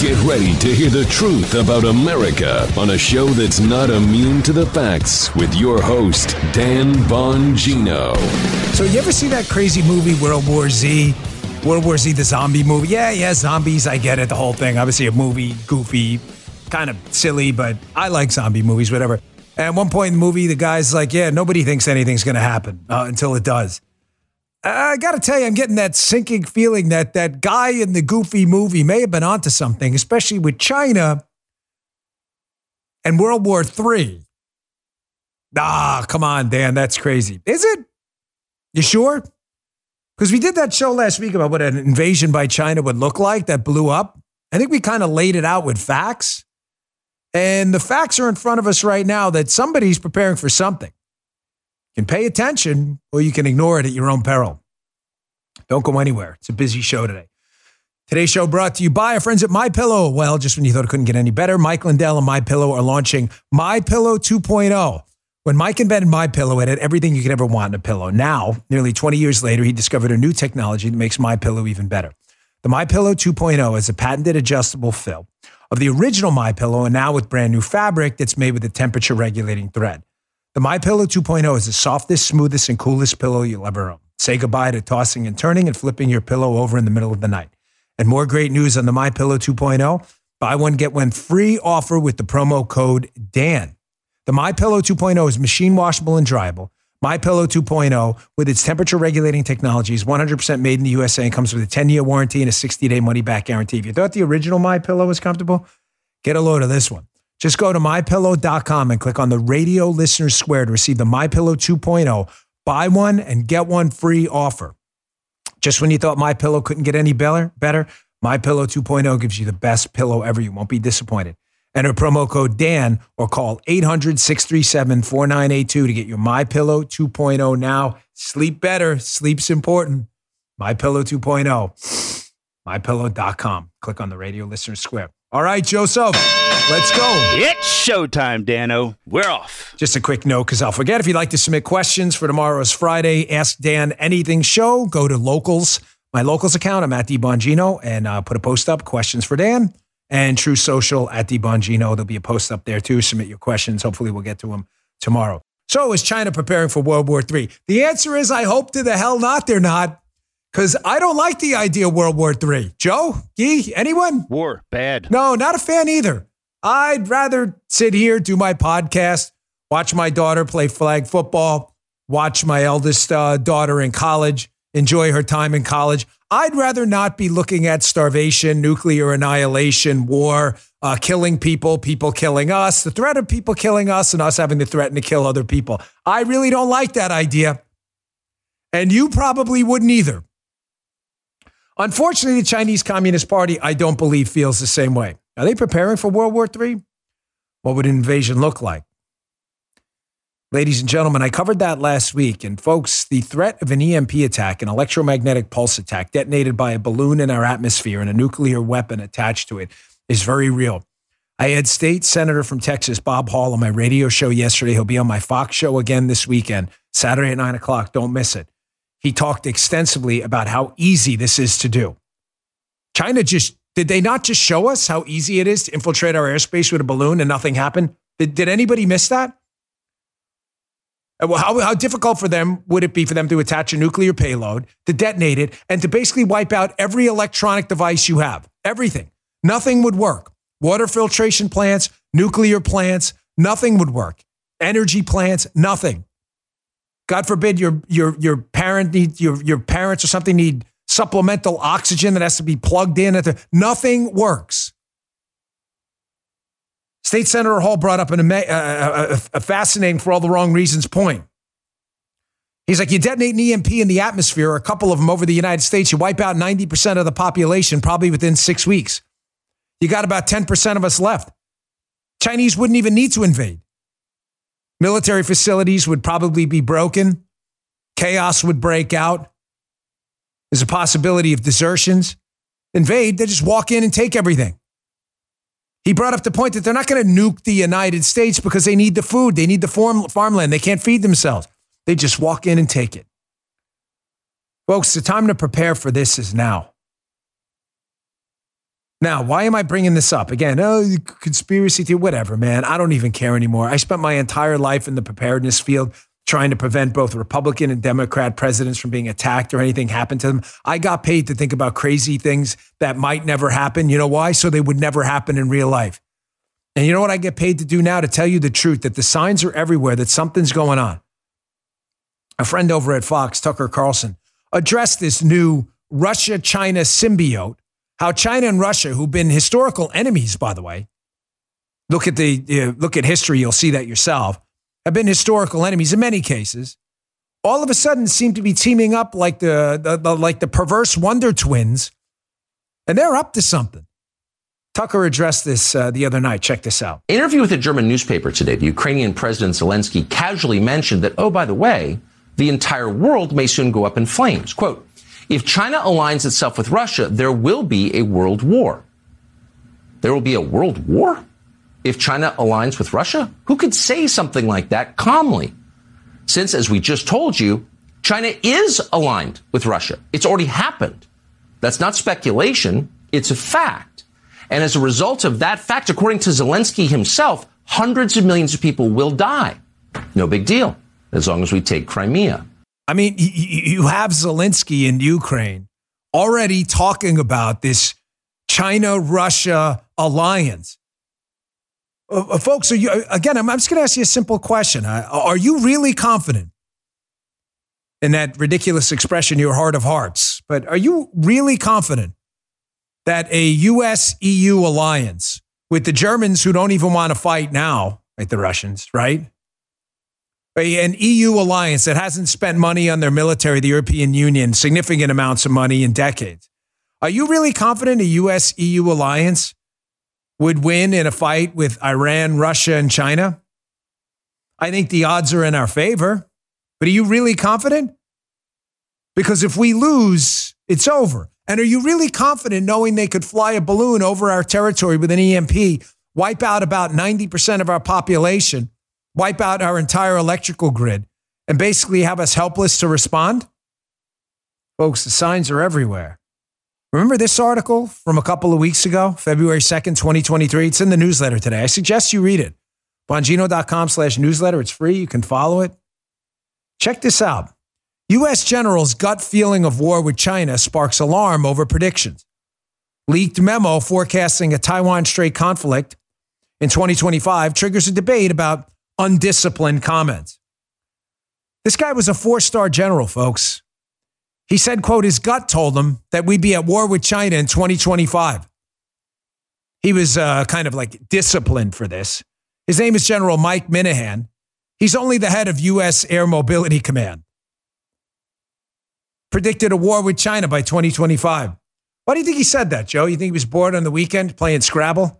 Get ready to hear the truth about America on a show that's not immune to the facts with your host, Dan Bongino. So, you ever see that crazy movie, World War Z? World War Z, the zombie movie? Yeah, yeah, zombies. I get it, the whole thing. Obviously, a movie, goofy, kind of silly, but I like zombie movies, whatever. At one point in the movie, the guy's like, Yeah, nobody thinks anything's going to happen uh, until it does. I got to tell you, I'm getting that sinking feeling that that guy in the goofy movie may have been onto something, especially with China and World War III. Ah, come on, Dan, that's crazy. Is it? You sure? Because we did that show last week about what an invasion by China would look like that blew up. I think we kind of laid it out with facts. And the facts are in front of us right now that somebody's preparing for something. Can pay attention or you can ignore it at your own peril. Don't go anywhere. It's a busy show today. Today's show brought to you by our friends at My Pillow. Well, just when you thought it couldn't get any better, Mike Lindell and My Pillow are launching My Pillow 2.0. When Mike invented My Pillow, it had everything you could ever want in a pillow. Now, nearly 20 years later, he discovered a new technology that makes My Pillow even better. The My Pillow 2.0 is a patented adjustable fill of the original My Pillow, and now with brand new fabric that's made with a temperature regulating thread. The My Pillow 2.0 is the softest, smoothest, and coolest pillow you'll ever own. Say goodbye to tossing and turning and flipping your pillow over in the middle of the night. And more great news on the My Pillow 2.0. Buy one get one free offer with the promo code DAN. The My Pillow 2.0 is machine washable and dryable. My Pillow 2.0 with its temperature regulating technology is 100% made in the USA and comes with a 10-year warranty and a 60-day money back guarantee. If you thought the original My Pillow was comfortable, get a load of this one. Just go to mypillow.com and click on the radio listener square to receive the MyPillow 2.0. Buy one and get one free offer. Just when you thought My Pillow couldn't get any better, better, My Pillow 2.0 gives you the best pillow ever. You won't be disappointed. Enter promo code Dan or call 800-637-4982 to get your My Pillow 2.0 now. Sleep better. Sleep's important. My Pillow 2.0. MyPillow.com. Click on the radio listener square. All right, Joseph, let's go. It's showtime, Dano. We're off. Just a quick note, because I'll forget. If you'd like to submit questions for tomorrow's Friday Ask Dan Anything show, go to Locals, my Locals account. I'm at DeBongino, and uh, put a post up, questions for Dan, and Truth Social at DeBongino. There'll be a post up there too. Submit your questions. Hopefully, we'll get to them tomorrow. So, is China preparing for World War III? The answer is I hope to the hell not. They're not because I don't like the idea of World War III. Joe, Gee, anyone? War, bad. No, not a fan either. I'd rather sit here, do my podcast, watch my daughter play flag football, watch my eldest uh, daughter in college, enjoy her time in college. I'd rather not be looking at starvation, nuclear annihilation, war, uh, killing people, people killing us, the threat of people killing us, and us having to threaten to kill other people. I really don't like that idea. And you probably wouldn't either. Unfortunately, the Chinese Communist Party, I don't believe, feels the same way. Are they preparing for World War III? What would an invasion look like? Ladies and gentlemen, I covered that last week. And folks, the threat of an EMP attack, an electromagnetic pulse attack detonated by a balloon in our atmosphere and a nuclear weapon attached to it, is very real. I had State Senator from Texas, Bob Hall, on my radio show yesterday. He'll be on my Fox show again this weekend, Saturday at nine o'clock. Don't miss it he talked extensively about how easy this is to do. China just, did they not just show us how easy it is to infiltrate our airspace with a balloon and nothing happened? Did, did anybody miss that? Well, how, how difficult for them would it be for them to attach a nuclear payload, to detonate it, and to basically wipe out every electronic device you have? Everything. Nothing would work. Water filtration plants, nuclear plants, nothing would work. Energy plants, nothing. God forbid your your your parent needs your your parents or something need supplemental oxygen that has to be plugged in. At the, nothing works. State Senator Hall brought up an, a, a, a fascinating, for all the wrong reasons, point. He's like, you detonate an EMP in the atmosphere, a couple of them over the United States, you wipe out 90% of the population probably within six weeks. You got about 10% of us left. Chinese wouldn't even need to invade. Military facilities would probably be broken. Chaos would break out. There's a possibility of desertions. Invade, they just walk in and take everything. He brought up the point that they're not going to nuke the United States because they need the food. They need the farm, farmland. They can't feed themselves. They just walk in and take it. Folks, the time to prepare for this is now. Now, why am I bringing this up? Again, oh, conspiracy theory, whatever, man. I don't even care anymore. I spent my entire life in the preparedness field trying to prevent both Republican and Democrat presidents from being attacked or anything happen to them. I got paid to think about crazy things that might never happen. You know why? So they would never happen in real life. And you know what I get paid to do now? To tell you the truth, that the signs are everywhere that something's going on. A friend over at Fox, Tucker Carlson, addressed this new Russia China symbiote how China and Russia, who've been historical enemies, by the way, look at the uh, look at history, you'll see that yourself, have been historical enemies in many cases. All of a sudden, seem to be teaming up like the, the, the like the perverse Wonder Twins, and they're up to something. Tucker addressed this uh, the other night. Check this out. Interview with a German newspaper today. The Ukrainian President Zelensky casually mentioned that, oh, by the way, the entire world may soon go up in flames. Quote, if China aligns itself with Russia, there will be a world war. There will be a world war? If China aligns with Russia? Who could say something like that calmly? Since, as we just told you, China is aligned with Russia. It's already happened. That's not speculation. It's a fact. And as a result of that fact, according to Zelensky himself, hundreds of millions of people will die. No big deal, as long as we take Crimea. I mean, you have Zelensky in Ukraine already talking about this China Russia alliance. Uh, uh, folks, are you, again, I'm, just going to ask you a simple question. Are you really confident in that ridiculous expression, your heart of hearts? But are you really confident that a US EU alliance with the Germans who don't even want to fight now, like the Russians, right? An EU alliance that hasn't spent money on their military, the European Union, significant amounts of money in decades. Are you really confident a US EU alliance would win in a fight with Iran, Russia, and China? I think the odds are in our favor. But are you really confident? Because if we lose, it's over. And are you really confident knowing they could fly a balloon over our territory with an EMP, wipe out about 90% of our population, wipe out our entire electrical grid, and basically have us helpless to respond? Folks, the signs are everywhere. Remember this article from a couple of weeks ago, February 2nd, 2023? It's in the newsletter today. I suggest you read it. Bongino.com slash newsletter. It's free. You can follow it. Check this out. U.S. general's gut feeling of war with China sparks alarm over predictions. Leaked memo forecasting a Taiwan Strait conflict in 2025 triggers a debate about undisciplined comments. This guy was a four star general, folks. He said, quote, his gut told him that we'd be at war with China in 2025. He was uh, kind of like disciplined for this. His name is General Mike Minihan. He's only the head of U.S. Air Mobility Command. Predicted a war with China by 2025. Why do you think he said that, Joe? You think he was bored on the weekend playing Scrabble?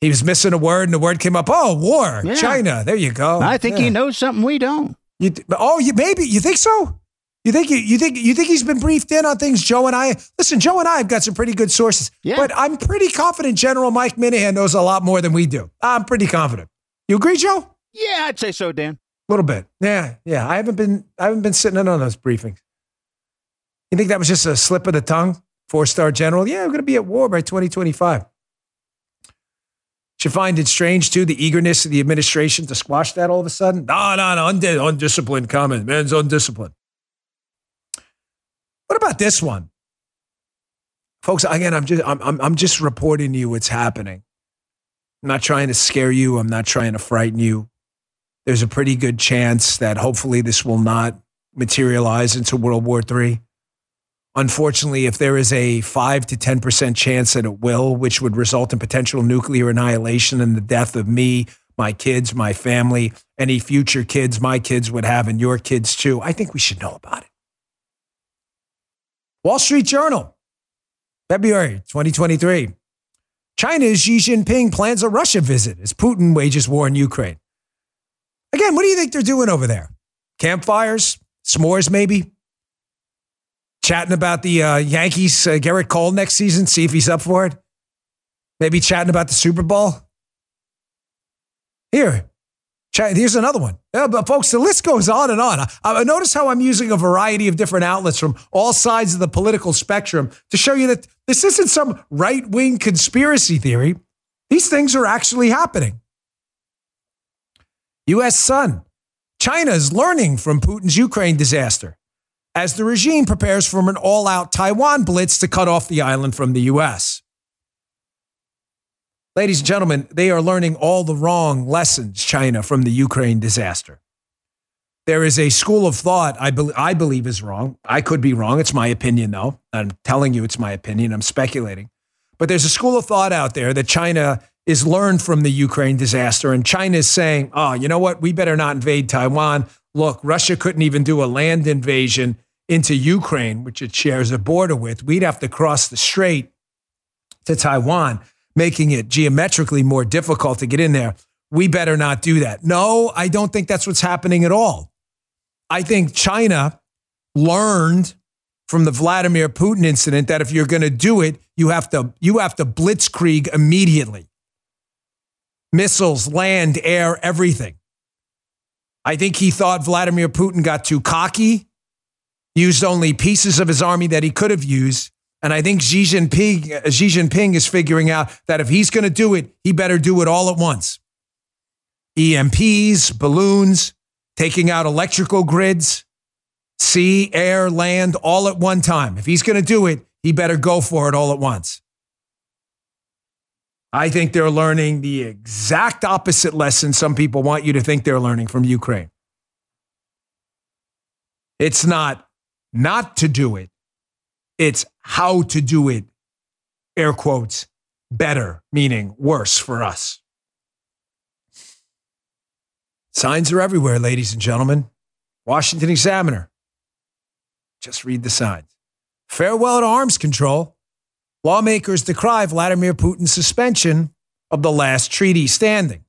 He was missing a word, and the word came up. Oh, war, yeah. China. There you go. I think yeah. he knows something we don't. You, oh, you maybe you think so? You think you, you think you think he's been briefed in on things? Joe and I listen. Joe and I have got some pretty good sources, yeah. but I'm pretty confident General Mike Minihan knows a lot more than we do. I'm pretty confident. You agree, Joe? Yeah, I'd say so, Dan. A little bit. Yeah, yeah. I haven't been I haven't been sitting in on those briefings. You think that was just a slip of the tongue? Four star general. Yeah, we're going to be at war by 2025. Should find it strange, too, the eagerness of the administration to squash that all of a sudden. No, no, no, undisciplined comment. Man's undisciplined. What about this one? Folks, again, I'm just, I'm, I'm, I'm just reporting to you what's happening. I'm not trying to scare you. I'm not trying to frighten you. There's a pretty good chance that hopefully this will not materialize into World War III. Unfortunately, if there is a 5 to 10% chance that it will, which would result in potential nuclear annihilation and the death of me, my kids, my family, any future kids my kids would have, and your kids too, I think we should know about it. Wall Street Journal, February 2023. China's Xi Jinping plans a Russia visit as Putin wages war in Ukraine. Again, what do you think they're doing over there? Campfires? S'mores, maybe? Chatting about the uh, Yankees, uh, Gerrit Cole next season, see if he's up for it. Maybe chatting about the Super Bowl. Here, Here's another one. Yeah, but folks, the list goes on and on. I, I notice how I'm using a variety of different outlets from all sides of the political spectrum to show you that this isn't some right wing conspiracy theory. These things are actually happening. U.S. Sun. China is learning from Putin's Ukraine disaster as the regime prepares for an all out Taiwan blitz to cut off the island from the U.S. Ladies and gentlemen, they are learning all the wrong lessons, China, from the Ukraine disaster. There is a school of thought I, be- I believe is wrong. I could be wrong. It's my opinion, though. I'm telling you it's my opinion. I'm speculating. But there's a school of thought out there that China is learned from the Ukraine disaster. And China is saying, oh, you know what? We better not invade Taiwan. Look, Russia couldn't even do a land invasion into Ukraine, which it shares a border with. We'd have to cross the strait to Taiwan making it geometrically more difficult to get in there. We better not do that. No, I don't think that's what's happening at all. I think China learned from the Vladimir Putin incident that if you're going to do it, you have to you have to blitzkrieg immediately. Missiles, land, air, everything. I think he thought Vladimir Putin got too cocky, used only pieces of his army that he could have used, and I think Xi Jinping, uh, Xi Jinping is figuring out that if he's going to do it, he better do it all at once. EMPs, balloons, taking out electrical grids, sea, air, land, all at one time. If he's going to do it, he better go for it all at once. I think they're learning the exact opposite lesson some people want you to think they're learning from Ukraine. It's not not to do it, it's how to do it, air quotes, better, meaning worse for us. Signs are everywhere, ladies and gentlemen. Washington Examiner. Just read the signs. Farewell to arms control. Lawmakers decry Vladimir Putin's suspension of the last treaty standing.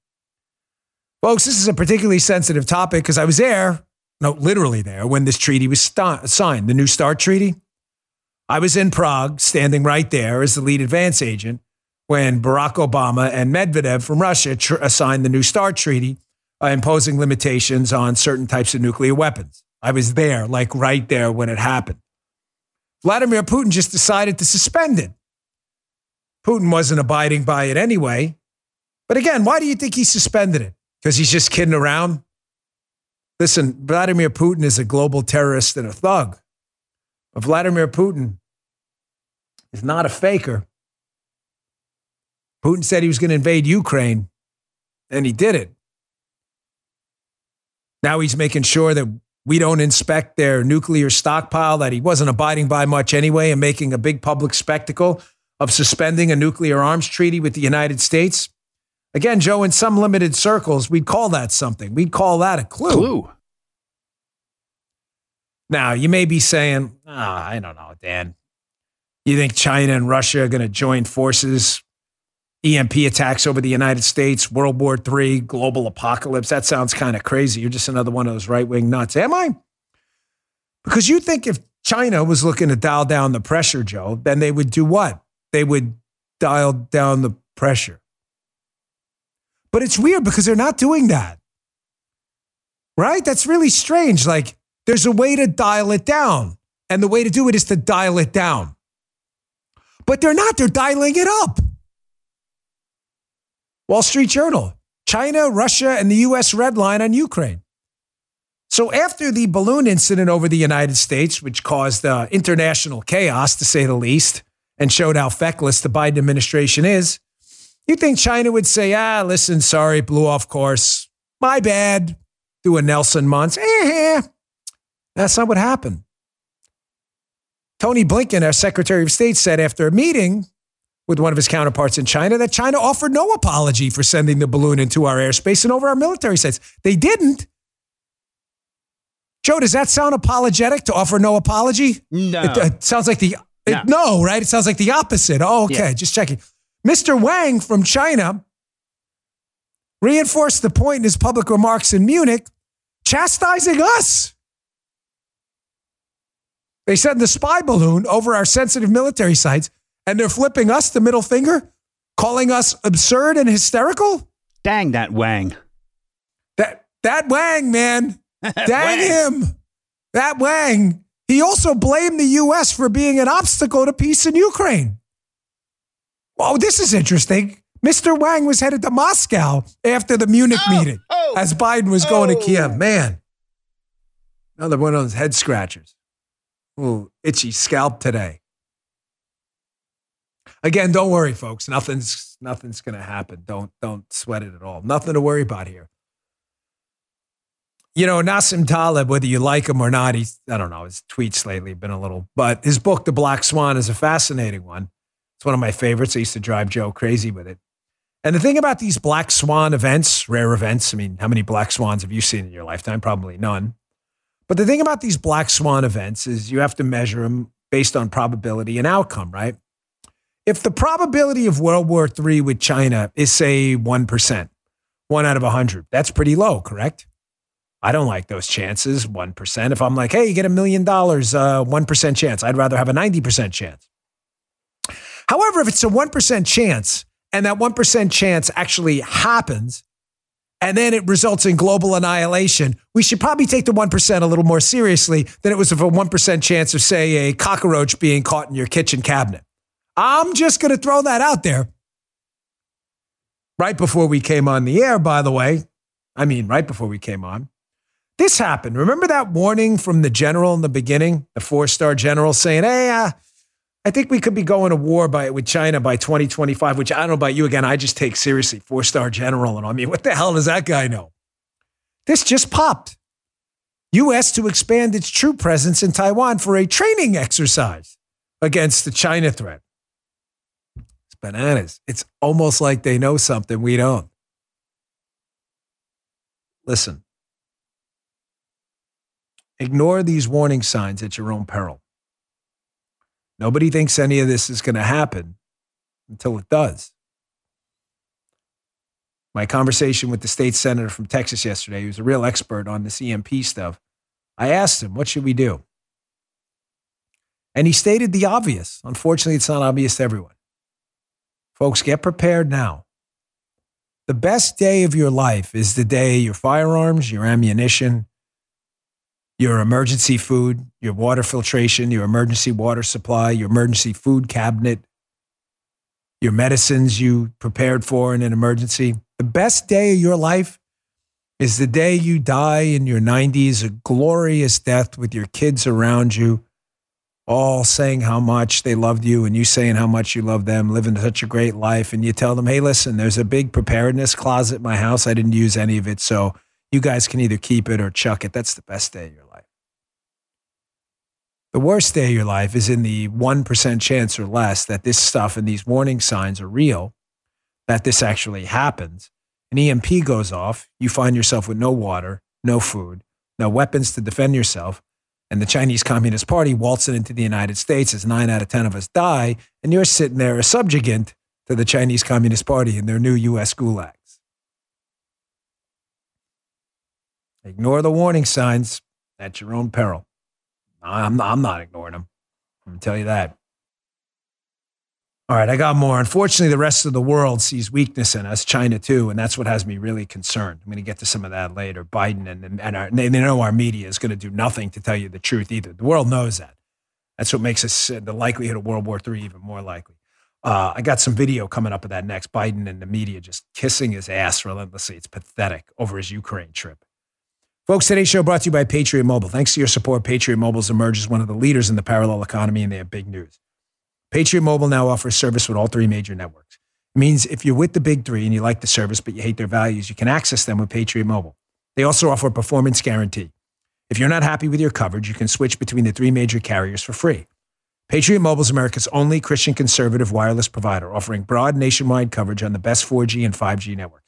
Folks, this is a particularly sensitive topic because I was there, no, literally there, when this treaty was st- signed, the New START Treaty. I was in Prague, standing right there as the lead advance agent when Barack Obama and Medvedev from Russia tr- signed the New START Treaty, uh, imposing limitations on certain types of nuclear weapons. I was there, like right there when it happened. Vladimir Putin just decided to suspend it. Putin wasn't abiding by it anyway. But again, why do you think he suspended it? Because he's just kidding around? Listen, Vladimir Putin is a global terrorist and a thug. But Vladimir Putin is not a faker. Putin said he was going to invade Ukraine, and he did it. Now he's making sure that we don't inspect their nuclear stockpile that he wasn't abiding by much anyway and making a big public spectacle of suspending a nuclear arms treaty with the United States. Again, Joe, in some limited circles, we'd call that something. We'd call that a clue. Clue. Now, you may be saying, oh, I don't know, Dan. You think China and Russia are going to join forces? EMP attacks over the United States, World War III, global apocalypse. That sounds kind of crazy. You're just another one of those right wing nuts. Am I? Because you think if China was looking to dial down the pressure, Joe, then they would do what? They would dial down the pressure. But it's weird because they're not doing that. Right? That's really strange. Like, there's a way to dial it down. And the way to do it is to dial it down. But they're not, they're dialing it up. Wall Street Journal China, Russia, and the U.S. red line on Ukraine. So, after the balloon incident over the United States, which caused uh, international chaos to say the least, and showed how feckless the Biden administration is, you think China would say, ah, listen, sorry, blew off course. My bad. Do a Nelson Muntz. Eh, that's not what happened. Tony Blinken, our Secretary of State, said after a meeting with one of his counterparts in China that China offered no apology for sending the balloon into our airspace and over our military sites. They didn't. Joe, does that sound apologetic to offer no apology? No. It, it sounds like the it, no. right? It sounds like the opposite. Oh, okay, yeah. just checking. Mr. Wang from China reinforced the point in his public remarks in Munich, chastising us they send the spy balloon over our sensitive military sites and they're flipping us the middle finger, calling us absurd and hysterical? Dang that Wang. That That Wang, man. Dang him. That Wang. He also blamed the U.S. for being an obstacle to peace in Ukraine. Oh, this is interesting. Mr. Wang was headed to Moscow after the Munich Oh, meeting oh, as Biden was going to oh. Kiev. Man, another one of those head scratchers. Ooh, itchy scalp today. Again, don't worry, folks. Nothing's nothing's gonna happen. Don't don't sweat it at all. Nothing to worry about here. You know, Nassim Taleb, whether you like him or not, he's I don't know, his tweets lately have been a little, but his book, The Black Swan, is a fascinating one. It's one of my favorites. I used to drive Joe crazy with it. And the thing about these black swan events, rare events, I mean, how many black swans have you seen in your lifetime? Probably none. But the thing about these black swan events is you have to measure them based on probability and outcome, right? If the probability of World War III with China is, say, 1%, one out of 100, that's pretty low, correct? I don't like those chances, 1%. If I'm like, hey, you get a million dollars, uh, 1% chance, I'd rather have a 90% chance. However, if it's a 1% chance and that 1% chance actually happens, and then it results in global annihilation, we should probably take the 1% a little more seriously than it was of a 1% chance of, say, a cockroach being caught in your kitchen cabinet. I'm just going to throw that out there. Right before we came on the air, by the way, I mean, right before we came on, this happened. Remember that warning from the general in the beginning, the four star general saying, hey, uh, I think we could be going to war by with China by 2025, which I don't know about you again. I just take seriously four star general. And I mean, what the hell does that guy know? This just popped. U.S. to expand its troop presence in Taiwan for a training exercise against the China threat. It's bananas. It's almost like they know something we don't. Listen, ignore these warning signs at your own peril. Nobody thinks any of this is going to happen until it does. My conversation with the state senator from Texas yesterday, who's a real expert on this EMP stuff, I asked him, what should we do? And he stated the obvious. Unfortunately, it's not obvious to everyone. Folks, get prepared now. The best day of your life is the day your firearms, your ammunition, your emergency food, your water filtration, your emergency water supply, your emergency food cabinet, your medicines you prepared for in an emergency. The best day of your life is the day you die in your 90s, a glorious death with your kids around you, all saying how much they loved you and you saying how much you love them, living such a great life. And you tell them, hey, listen, there's a big preparedness closet in my house. I didn't use any of it. So you guys can either keep it or chuck it. That's the best day of your life. The worst day of your life is in the 1% chance or less that this stuff and these warning signs are real, that this actually happens. An EMP goes off, you find yourself with no water, no food, no weapons to defend yourself, and the Chinese Communist Party waltzing into the United States as nine out of 10 of us die, and you're sitting there a subjugant to the Chinese Communist Party and their new US gulags. Ignore the warning signs at your own peril. I'm not, I'm not ignoring them. I'm to tell you that. All right, I got more. Unfortunately, the rest of the world sees weakness in us, China too, and that's what has me really concerned. I'm going to get to some of that later. Biden and, and our, they know our media is going to do nothing to tell you the truth either. The world knows that. That's what makes us the likelihood of World War III even more likely. Uh, I got some video coming up of that next. Biden and the media just kissing his ass relentlessly. It's pathetic over his Ukraine trip. Folks, today's show brought to you by Patriot Mobile. Thanks to your support, Patriot Mobile's emerged as one of the leaders in the parallel economy, and they have big news. Patriot Mobile now offers service with all three major networks. It means if you're with the big three and you like the service but you hate their values, you can access them with Patriot Mobile. They also offer a performance guarantee. If you're not happy with your coverage, you can switch between the three major carriers for free. Patriot Mobile is America's only Christian conservative wireless provider, offering broad nationwide coverage on the best 4G and 5G networks.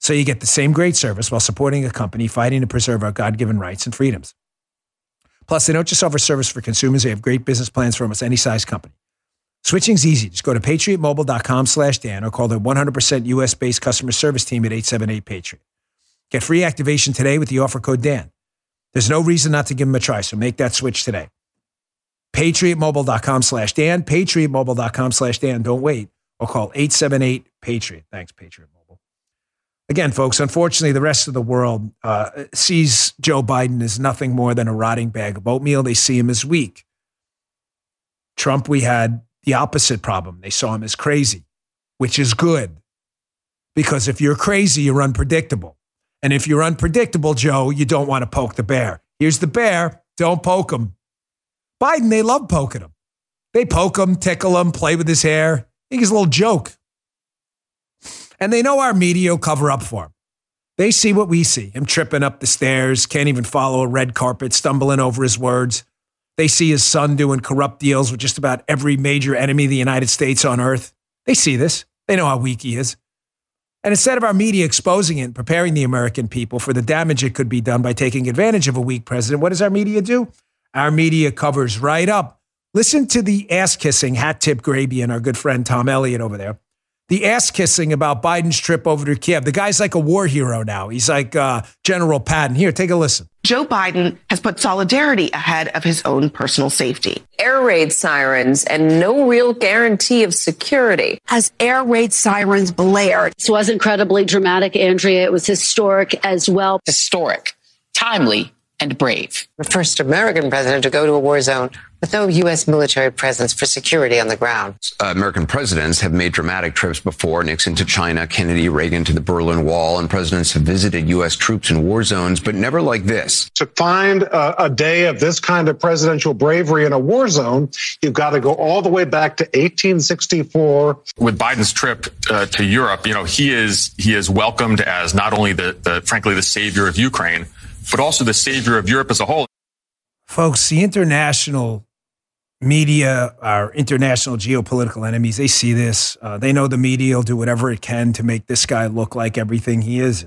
So you get the same great service while supporting a company fighting to preserve our God given rights and freedoms. Plus, they don't just offer service for consumers, they have great business plans for almost any size company. Switching's easy. Just go to patriotmobile.com slash Dan or call their 100% US based customer service team at 878 Patriot. Get free activation today with the offer code Dan. There's no reason not to give them a try, so make that switch today. PatriotMobile.com slash Dan, PatriotMobile.com slash Dan. Don't wait or call 878 Patriot. Thanks, Patriot. Again, folks, unfortunately, the rest of the world uh, sees Joe Biden as nothing more than a rotting bag of oatmeal. They see him as weak. Trump, we had the opposite problem. They saw him as crazy, which is good. Because if you're crazy, you're unpredictable. And if you're unpredictable, Joe, you don't want to poke the bear. Here's the bear. Don't poke him. Biden, they love poking him. They poke him, tickle him, play with his hair. I think he's a little joke. And they know our media will cover up for him. They see what we see him tripping up the stairs, can't even follow a red carpet, stumbling over his words. They see his son doing corrupt deals with just about every major enemy of the United States on earth. They see this. They know how weak he is. And instead of our media exposing it and preparing the American people for the damage it could be done by taking advantage of a weak president, what does our media do? Our media covers right up. Listen to the ass kissing, hat tip Grabien, and our good friend Tom Elliott over there the ass kissing about Biden's trip over to Kiev. The guy's like a war hero now. He's like uh, General Patton. Here, take a listen. Joe Biden has put solidarity ahead of his own personal safety. Air raid sirens and no real guarantee of security. As air raid sirens blared. This was incredibly dramatic, Andrea. It was historic as well. Historic, timely, and brave. The first American president to go to a war zone with no U.S. military presence for security on the ground. Uh, American presidents have made dramatic trips before Nixon to China, Kennedy, Reagan to the Berlin Wall, and presidents have visited U.S. troops in war zones, but never like this. To find a, a day of this kind of presidential bravery in a war zone, you've got to go all the way back to 1864. With Biden's trip uh, to Europe, you know, he is he is welcomed as not only the, the frankly the savior of Ukraine but also the savior of Europe as a whole. Folks, the international media, our international geopolitical enemies, they see this. Uh, they know the media will do whatever it can to make this guy look like everything he is.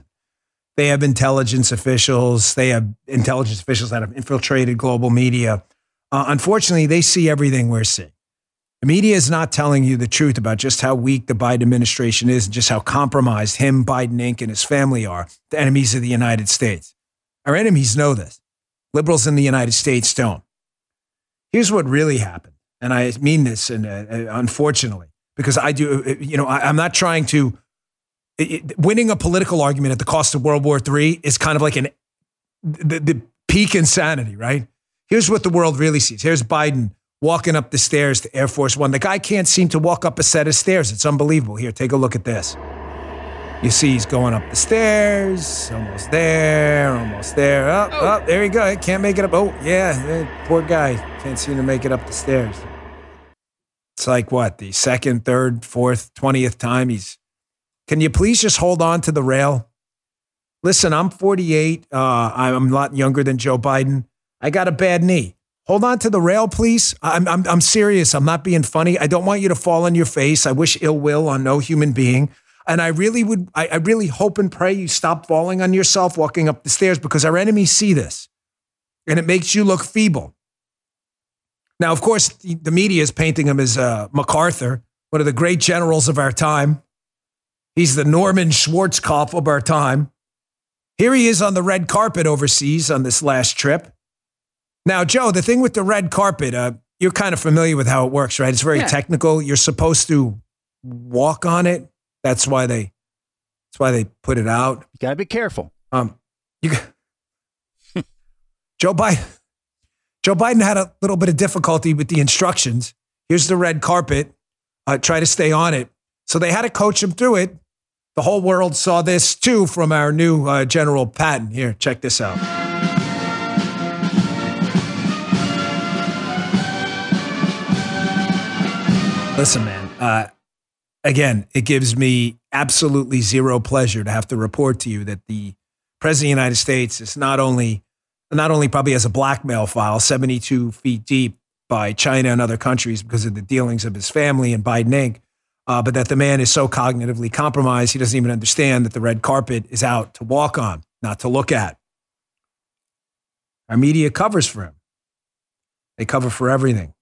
They have intelligence officials, they have intelligence officials that have infiltrated global media. Uh, unfortunately, they see everything we're seeing. The media is not telling you the truth about just how weak the Biden administration is and just how compromised him, Biden Inc., and his family are, the enemies of the United States. Our enemies know this. Liberals in the United States don't. Here's what really happened. And I mean this, and uh, uh unfortunately, because I do, uh, you know, I, am not trying to. It, winning a political argument at the cost of World War III is kind of like an the, the peak insanity, right? Here's what the world really sees. Here's Biden walking up the stairs to Air Force One. The guy can't seem to walk up a set of stairs. It's unbelievable. Here, take a look at this. You see, he's going up the stairs, almost there, almost there. Oh, oh. oh there he go. Can't make it up. Oh, yeah, poor guy. Can't seem to make it up the stairs. It's like what, the second, third, fourth, 20th time he's. Can you please just hold on to the rail? Listen, I'm 48. Uh, I'm a lot younger than Joe Biden. I got a bad knee. Hold on to the rail, please. I'm, I'm, I'm serious. I'm not being funny. I don't want you to fall on your face. I wish ill will on no human being. And I really would, I, I really hope and pray you stop falling on yourself walking up the stairs because our enemies see this and it makes you look feeble. Now, of course, the media is painting him as uh, MacArthur, one of the great generals of our time. He's the Norman Schwarzkopf of our time. Here he is on the red carpet overseas on this last trip. Now, Joe, the thing with the red carpet, uh, you're kind of familiar with how it works, right? It's very yeah. technical. You're supposed to walk on it that's why they. That's why they put it out. You gotta be careful. Um, you. Joe Biden. Joe Biden had a little bit of difficulty with the instructions. Here's the red carpet. Uh, try to stay on it. So they had to coach him through it. The whole world saw this too from our new uh, General Patton. Here, check this out. Listen, man. Uh, again, it gives me absolutely zero pleasure to have to report to you that the president of the United States is not only not only probably has a blackmail file 72 feet deep by China and other countries because of the dealings of his family and Biden Inc., uh, but that the man is so cognitively compromised he doesn't even understand that the red carpet is out to walk on, not to look at. Our media covers for him. They cover for everything.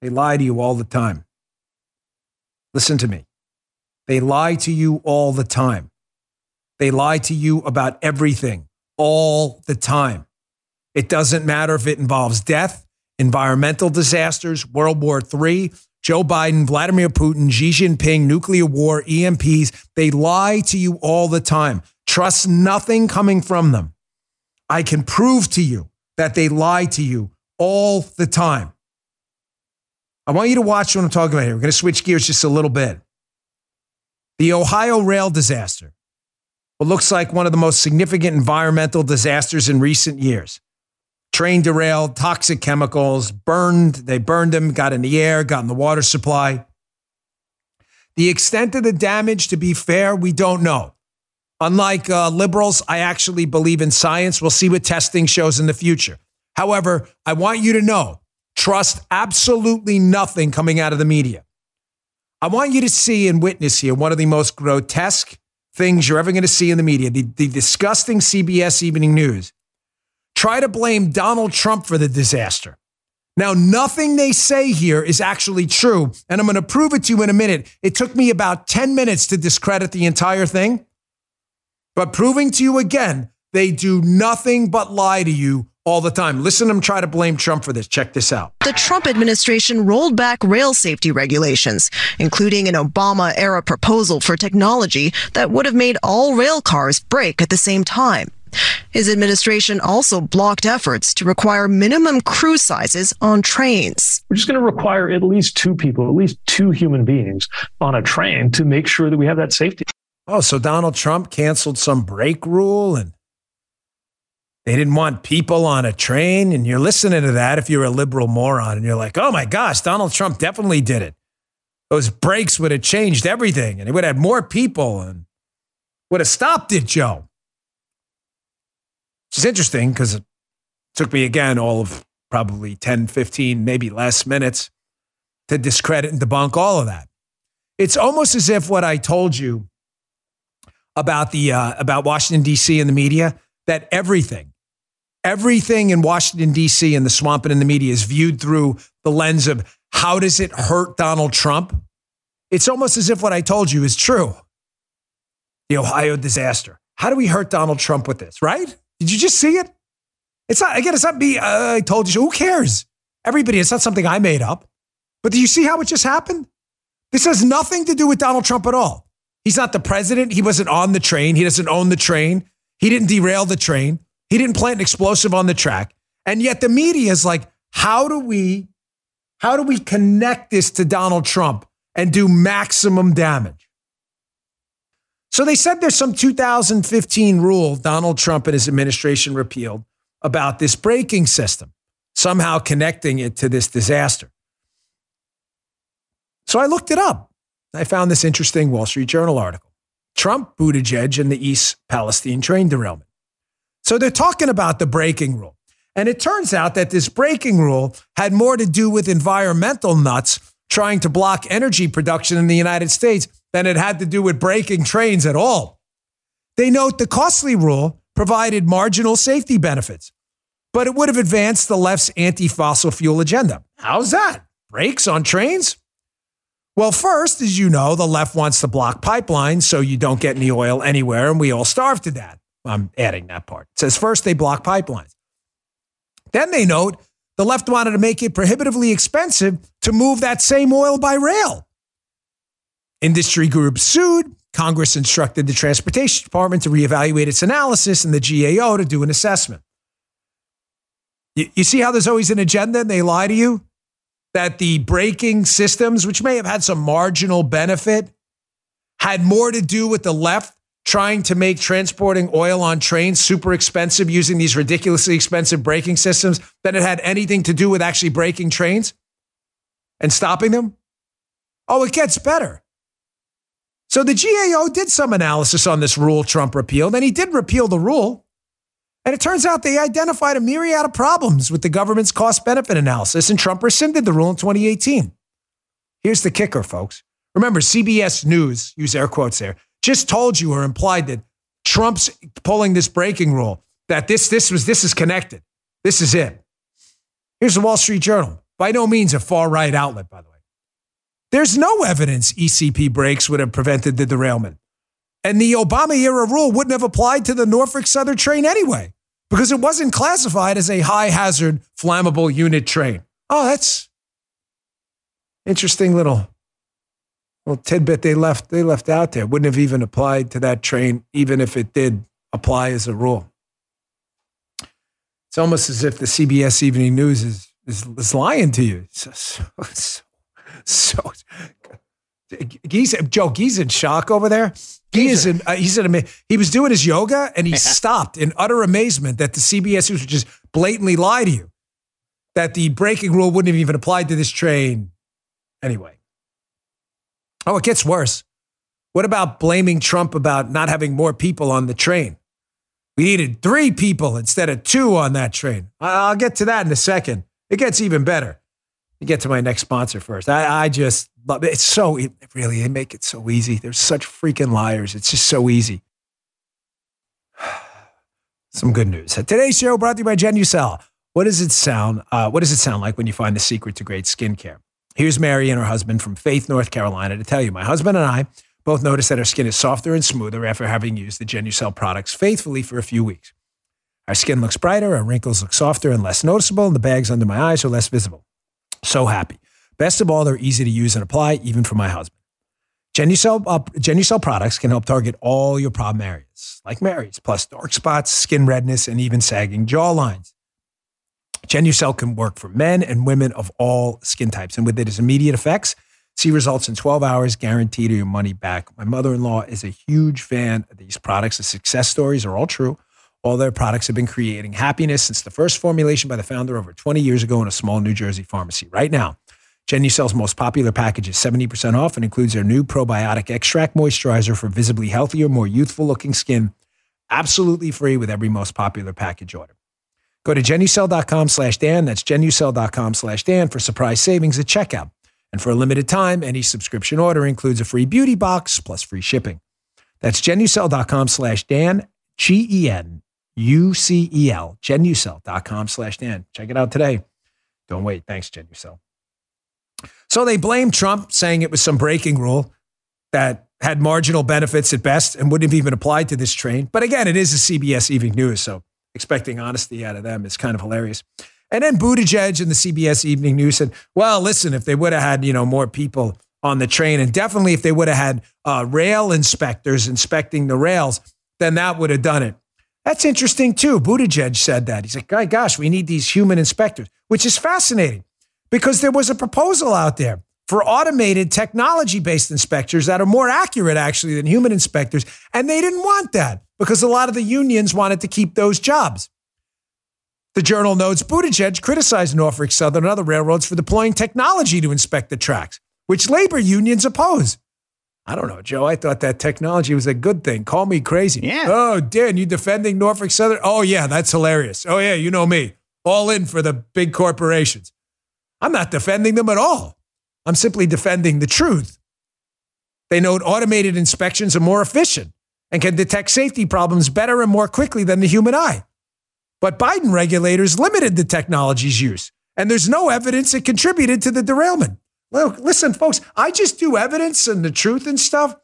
They lie to you all the time. Listen to me. They lie to you all the time. They lie to you about everything all the time. It doesn't matter if it involves death, environmental disasters, World War III, Joe Biden, Vladimir Putin, Xi Jinping, nuclear war, EMPs, they lie to you all the time. Trust nothing coming from them. I can prove to you that they lie to you all the time. I want you to watch what I'm talking about here. We're going to switch gears just a little bit. The Ohio rail disaster, what looks like one of the most significant environmental disasters in recent years. Train derailed, toxic chemicals, burned, they burned them, got in the air, got in the water supply. The extent of the damage, to be fair, we don't know. Unlike uh, liberals, I actually believe in science. We'll see what testing shows in the future. However, I want you to know trust absolutely nothing coming out of the media. I want you to see and witness here one of the most grotesque things you're ever going to see in the media the, the disgusting CBS Evening News. Try to blame Donald Trump for the disaster. Now, nothing they say here is actually true, and I'm going to prove it to you in a minute. It took me about 10 minutes to discredit the entire thing, but proving to you again, they do nothing but lie to you all the time. Listen to them try to blame Trump for this. Check this out. The Trump administration rolled back rail safety regulations, including an Obama era proposal for technology that would have made all rail cars brake at the same time. His administration also blocked efforts to require minimum crew sizes on trains. We're just going to require at least two people, at least two human beings on a train to make sure that we have that safety. Oh, so Donald Trump canceled some brake rule and they didn't want people on a train. And you're listening to that if you're a liberal moron and you're like, oh my gosh, Donald Trump definitely did it. Those brakes would have changed everything and it would have had more people and would have stopped it, Joe. Which is interesting because it took me again all of probably 10, 15, maybe less minutes to discredit and debunk all of that. It's almost as if what I told you about the uh, about Washington D.C. and the media that everything everything in Washington, D.C. and the swamp and in the media is viewed through the lens of how does it hurt Donald Trump? It's almost as if what I told you is true. The Ohio disaster. How do we hurt Donald Trump with this, right? Did you just see it? It's not, again, it's not me. Uh, I told you, who cares? Everybody, it's not something I made up. But do you see how it just happened? This has nothing to do with Donald Trump at all. He's not the president. He wasn't on the train. He doesn't own the train. He didn't derail the train. He didn't plant an explosive on the track. And yet the media is like, how do we how do we connect this to Donald Trump and do maximum damage? So they said there's some 2015 rule Donald Trump and his administration repealed about this braking system, somehow connecting it to this disaster. So I looked it up. I found this interesting Wall Street Journal article. Trump, Buttigieg, and the East Palestine train derailment. So they're talking about the braking rule. And it turns out that this braking rule had more to do with environmental nuts trying to block energy production in the United States than it had to do with braking trains at all. They note the costly rule provided marginal safety benefits, but it would have advanced the left's anti fossil fuel agenda. How's that? Brakes on trains? Well, first, as you know, the left wants to block pipelines so you don't get any oil anywhere and we all starve to death. I'm adding that part. It says first they block pipelines. Then they note the left wanted to make it prohibitively expensive to move that same oil by rail. Industry groups sued. Congress instructed the Transportation Department to reevaluate its analysis and the GAO to do an assessment. You, you see how there's always an agenda and they lie to you? That the braking systems, which may have had some marginal benefit, had more to do with the left trying to make transporting oil on trains super expensive using these ridiculously expensive braking systems than it had anything to do with actually braking trains and stopping them? Oh, it gets better. So the GAO did some analysis on this rule Trump repealed, and he did repeal the rule. And it turns out they identified a myriad of problems with the government's cost benefit analysis, and Trump rescinded the rule in 2018. Here's the kicker, folks. Remember, CBS News, use air quotes there, just told you or implied that Trump's pulling this braking rule, that this, this was this is connected. This is it. Here's the Wall Street Journal. By no means a far right outlet, by the way. There's no evidence ECP brakes would have prevented the derailment. And the Obama era rule wouldn't have applied to the Norfolk Southern train anyway, because it wasn't classified as a high hazard flammable unit train. Oh, that's Interesting little little tidbit they left they left out there. Wouldn't have even applied to that train, even if it did apply as a rule. It's almost as if the CBS Evening News is is, is lying to you. So, so, so, He's Joe. He's in shock over there. He is in. Uh, he's in. He was doing his yoga and he yeah. stopped in utter amazement that the CBS News would just blatantly lie to you that the braking rule wouldn't have even applied to this train. Anyway. Oh, it gets worse. What about blaming Trump about not having more people on the train? We needed three people instead of two on that train. I'll get to that in a second. It gets even better. You get to my next sponsor first. I, I just love it. It's so, it, really, they make it so easy. They're such freaking liars. It's just so easy. Some good news. Today's show brought to you by Genucel. What does it sound? Uh, what does it sound like when you find the secret to great skincare? Here's Mary and her husband from Faith, North Carolina, to tell you. My husband and I both noticed that our skin is softer and smoother after having used the Genucel products faithfully for a few weeks. Our skin looks brighter, our wrinkles look softer and less noticeable, and the bags under my eyes are less visible. So happy. Best of all, they're easy to use and apply, even for my husband. Genucel, uh, products can help target all your problem areas, like Mary's, plus dark spots, skin redness, and even sagging jaw lines. Genucel can work for men and women of all skin types, and with its immediate effects, see results in 12 hours, guaranteed or your money back. My mother in law is a huge fan of these products. The success stories are all true. All their products have been creating happiness since the first formulation by the founder over 20 years ago in a small New Jersey pharmacy. Right now, Genucel's most popular package is 70% off and includes their new probiotic extract moisturizer for visibly healthier, more youthful looking skin. Absolutely free with every most popular package order. Go to genucel.com slash Dan. That's genucel.com slash Dan for surprise savings at checkout. And for a limited time, any subscription order includes a free beauty box plus free shipping. That's genucel.com slash Dan, G E N U C E L, genucel.com slash Dan. Check it out today. Don't wait. Thanks, Genucel. So they blamed Trump, saying it was some braking rule that had marginal benefits at best and wouldn't have even applied to this train. But again, it is a CBS Evening News, so expecting honesty out of them is kind of hilarious. And then Buttigieg and the CBS Evening News said, well, listen, if they would have had, you know, more people on the train and definitely if they would have had uh, rail inspectors inspecting the rails, then that would have done it. That's interesting too. Buttigieg said that. He's like, "My gosh, we need these human inspectors," which is fascinating because there was a proposal out there for automated technology based inspectors that are more accurate actually than human inspectors. And they didn't want that because a lot of the unions wanted to keep those jobs. The journal notes Buttigieg criticized Norfolk Southern and other railroads for deploying technology to inspect the tracks, which labor unions oppose. I don't know, Joe. I thought that technology was a good thing. Call me crazy. Yeah. Oh, Dan, you defending Norfolk Southern? Oh, yeah, that's hilarious. Oh, yeah, you know me. All in for the big corporations. I'm not defending them at all. I'm simply defending the truth. They note automated inspections are more efficient and can detect safety problems better and more quickly than the human eye. But Biden regulators limited the technology's use, and there's no evidence it contributed to the derailment. Look, listen, folks, I just do evidence and the truth and stuff.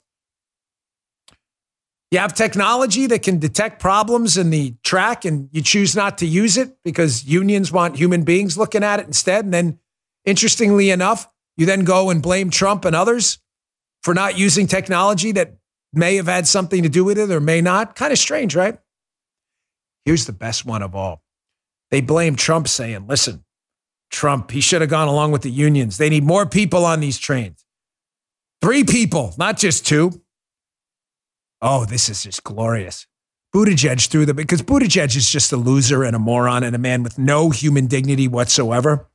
You have technology that can detect problems in the track and you choose not to use it because unions want human beings looking at it instead. And then, interestingly enough, you then go and blame Trump and others for not using technology that may have had something to do with it or may not. Kind of strange, right? Here's the best one of all. They blame Trump saying, listen, Trump. He should have gone along with the unions. They need more people on these trains. Three people, not just two. Oh, this is just glorious. Buttigieg threw them because Buttigieg is just a loser and a moron and a man with no human dignity whatsoever.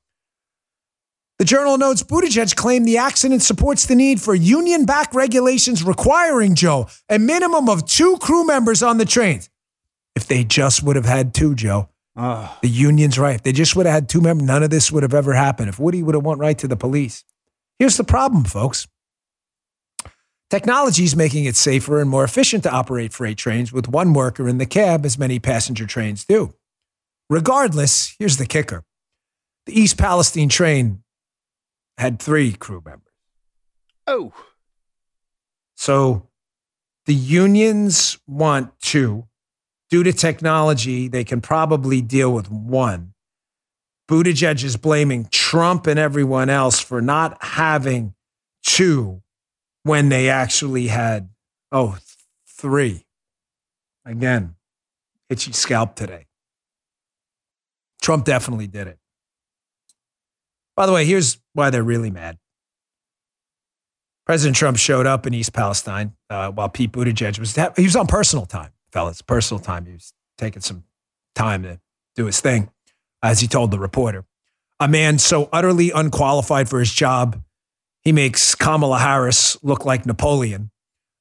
The journal notes Buttigieg claimed the accident supports the need for union backed regulations requiring Joe a minimum of two crew members on the trains. If they just would have had two, Joe, Oh. The union's right. If they just would have had two members, none of this would have ever happened. If Woody would have went right to the police. Here's the problem, folks. Technology is making it safer and more efficient to operate freight trains with one worker in the cab, as many passenger trains do. Regardless, here's the kicker the East Palestine train had three crew members. Oh. So the unions want two, due to technology, they can probably deal with one. Buttigieg is blaming Trump and everyone else for not having two when they actually had, oh, three. Again, itchy scalp today. Trump definitely did it. By the way, here's why they're really mad. President Trump showed up in East Palestine uh, while Pete Buttigieg was he was on personal time, fellas, personal time. He was taking some time to do his thing, as he told the reporter. A man so utterly unqualified for his job, he makes Kamala Harris look like Napoleon.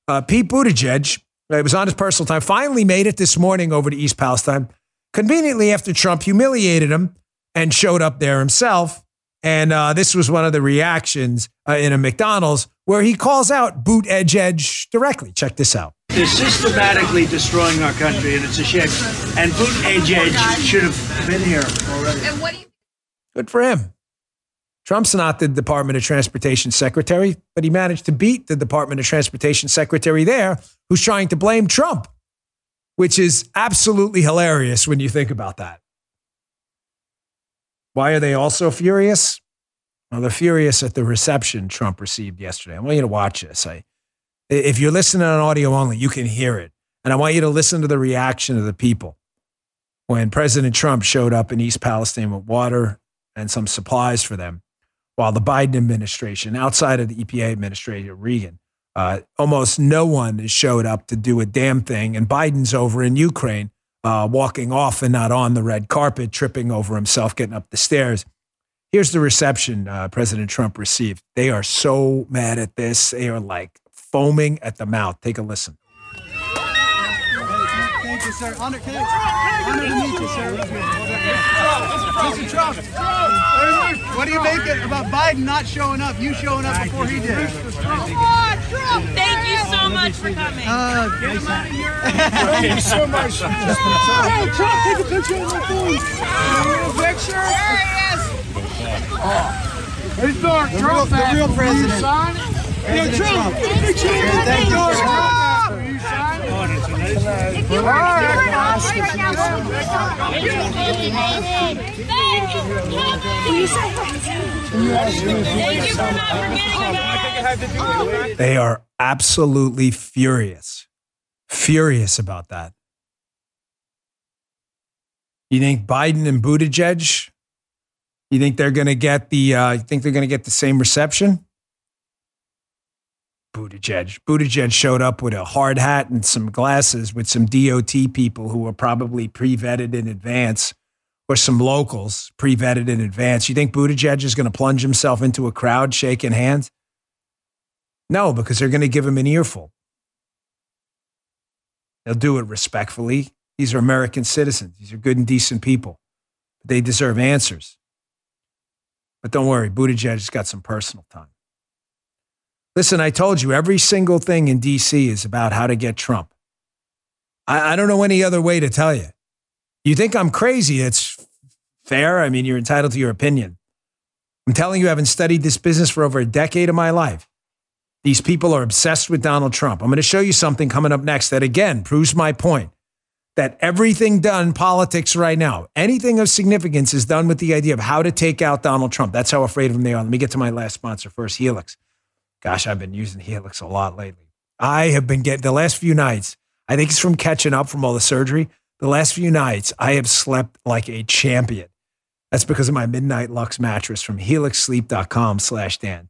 Uh, Pete Buttigieg, it was on his personal time, finally made it this morning over to East Palestine, conveniently after Trump humiliated him and showed up there himself. And uh, this was one of the reactions uh, in a McDonald's where he calls out Buttigieg directly. Check this out. They're systematically destroying our country, and it's a shame. And Buttigieg should have been here already. And what do you- Good for him. Trump's not the Department of Transportation secretary, but he managed to beat the Department of Transportation secretary there, who's trying to blame Trump, which is absolutely hilarious when you think about that. Why are they also furious? Well, they're furious at the reception Trump received yesterday. I want you to watch this. I, if you're listening on audio only, you can hear it. And I want you to listen to the reaction of the people when President Trump showed up in East Palestine with water and some supplies for them, while the Biden administration, outside of the EPA administrator, Regan, uh, almost no one has showed up to do a damn thing. And Biden's over in Ukraine, uh, walking off and not on the red carpet, tripping over himself, getting up the stairs. Here's the reception uh, President Trump received. They are so mad at this. They are like foaming at the mouth. Take a listen. Thank you, sir. Honor, can I, honor to meet you, sir. Mr. Trump, what do you make it about Biden not showing up? You showing up before he did. Come on, Trump! Thank you so much for coming. Uh, Get him out of here. Thank you so much. Hey, Trump, take a picture of my phone. Picture? There he is. He's dark. The real, the real president. Yeah, Trump. Take a picture of my phone. Trump. Will you sign it? If you were to do it all right now, thank you, Will you say Thank you for not forgetting us. They are absolutely furious, furious about that. You think Biden and Buttigieg? You think they're going to get the? Uh, you think they're going to get the same reception? Buttigieg. Buttigieg showed up with a hard hat and some glasses with some DOT people who were probably pre-vetted in advance, or some locals pre-vetted in advance. You think Buttigieg is going to plunge himself into a crowd shaking hands? No, because they're going to give him an earful. They'll do it respectfully. These are American citizens. These are good and decent people. They deserve answers. But don't worry, Buttigieg's got some personal time. Listen, I told you every single thing in DC is about how to get Trump. I, I don't know any other way to tell you. You think I'm crazy? It's fair. I mean, you're entitled to your opinion. I'm telling you, having studied this business for over a decade of my life, these people are obsessed with Donald Trump. I'm going to show you something coming up next that again proves my point that everything done politics right now, anything of significance is done with the idea of how to take out Donald Trump. That's how afraid of him they are. Let me get to my last sponsor first, Helix. Gosh, I've been using Helix a lot lately. I have been getting the last few nights. I think it's from catching up from all the surgery. The last few nights, I have slept like a champion. That's because of my Midnight Lux mattress from helixsleep.com slash Dan.